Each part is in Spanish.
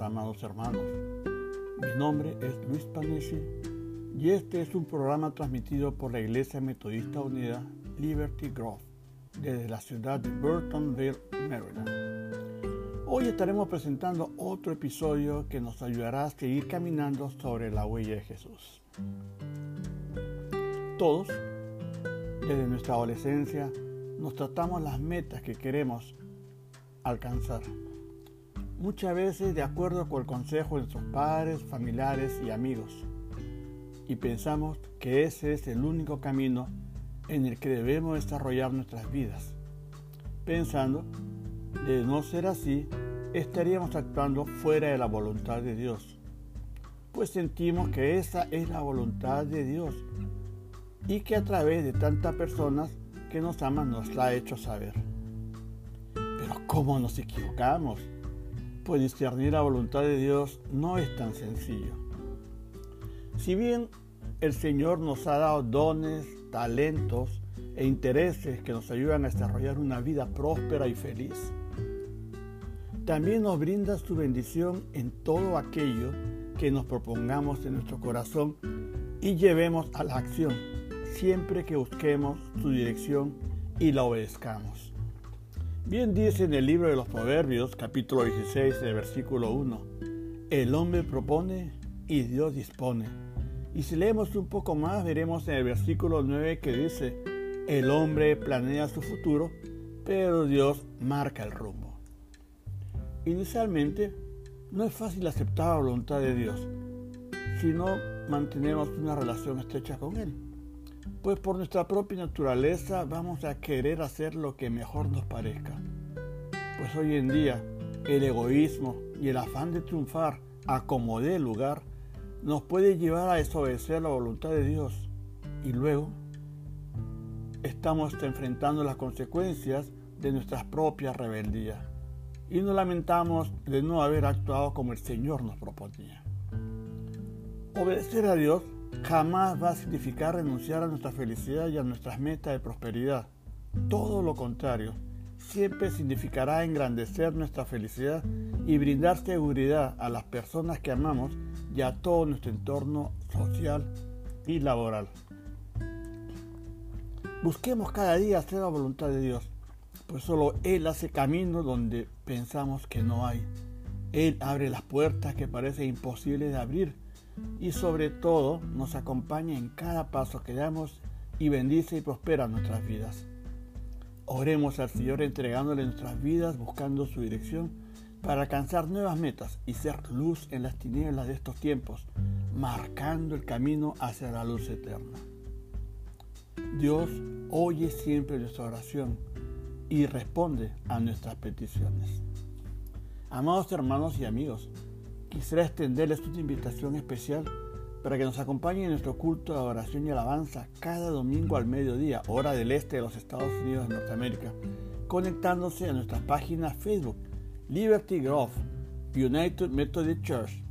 amados hermanos. Mi nombre es Luis Panesi y este es un programa transmitido por la Iglesia Metodista Unida Liberty Grove desde la ciudad de Burtonville, Maryland. Hoy estaremos presentando otro episodio que nos ayudará a seguir caminando sobre la huella de Jesús. Todos, desde nuestra adolescencia, nos tratamos las metas que queremos alcanzar muchas veces de acuerdo con el consejo de nuestros padres, familiares y amigos. Y pensamos que ese es el único camino en el que debemos desarrollar nuestras vidas. Pensando, de no ser así, estaríamos actuando fuera de la voluntad de Dios. Pues sentimos que esa es la voluntad de Dios y que a través de tantas personas que nos aman nos la ha hecho saber. Pero ¿cómo nos equivocamos? Pues discernir la voluntad de Dios no es tan sencillo. Si bien el Señor nos ha dado dones, talentos e intereses que nos ayudan a desarrollar una vida próspera y feliz, también nos brinda su bendición en todo aquello que nos propongamos en nuestro corazón y llevemos a la acción, siempre que busquemos su dirección y la obedezcamos. Bien dice en el libro de los Proverbios, capítulo 16, versículo 1, el hombre propone y Dios dispone. Y si leemos un poco más, veremos en el versículo 9 que dice, el hombre planea su futuro, pero Dios marca el rumbo. Inicialmente, no es fácil aceptar la voluntad de Dios si no mantenemos una relación estrecha con Él pues por nuestra propia naturaleza vamos a querer hacer lo que mejor nos parezca. Pues hoy en día el egoísmo y el afán de triunfar a como dé lugar nos puede llevar a desobedecer la voluntad de Dios y luego estamos enfrentando las consecuencias de nuestras propias rebeldías y nos lamentamos de no haber actuado como el Señor nos proponía. Obedecer a Dios jamás va a significar renunciar a nuestra felicidad y a nuestras metas de prosperidad. Todo lo contrario, siempre significará engrandecer nuestra felicidad y brindar seguridad a las personas que amamos y a todo nuestro entorno social y laboral. Busquemos cada día hacer la voluntad de Dios, pues solo Él hace camino donde pensamos que no hay. Él abre las puertas que parece imposible de abrir y sobre todo nos acompaña en cada paso que damos y bendice y prospera nuestras vidas. Oremos al Señor entregándole nuestras vidas, buscando su dirección para alcanzar nuevas metas y ser luz en las tinieblas de estos tiempos, marcando el camino hacia la luz eterna. Dios oye siempre nuestra oración y responde a nuestras peticiones. Amados hermanos y amigos, quisiera extenderles una invitación especial para que nos acompañen en nuestro culto de adoración y alabanza cada domingo al mediodía, hora del este de los Estados Unidos de Norteamérica, conectándose a nuestra página Facebook, Liberty Grove, United Methodist Church.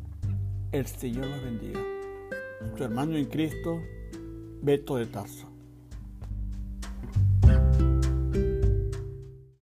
El Señor los bendiga. Su hermano en Cristo, Beto de Tarso.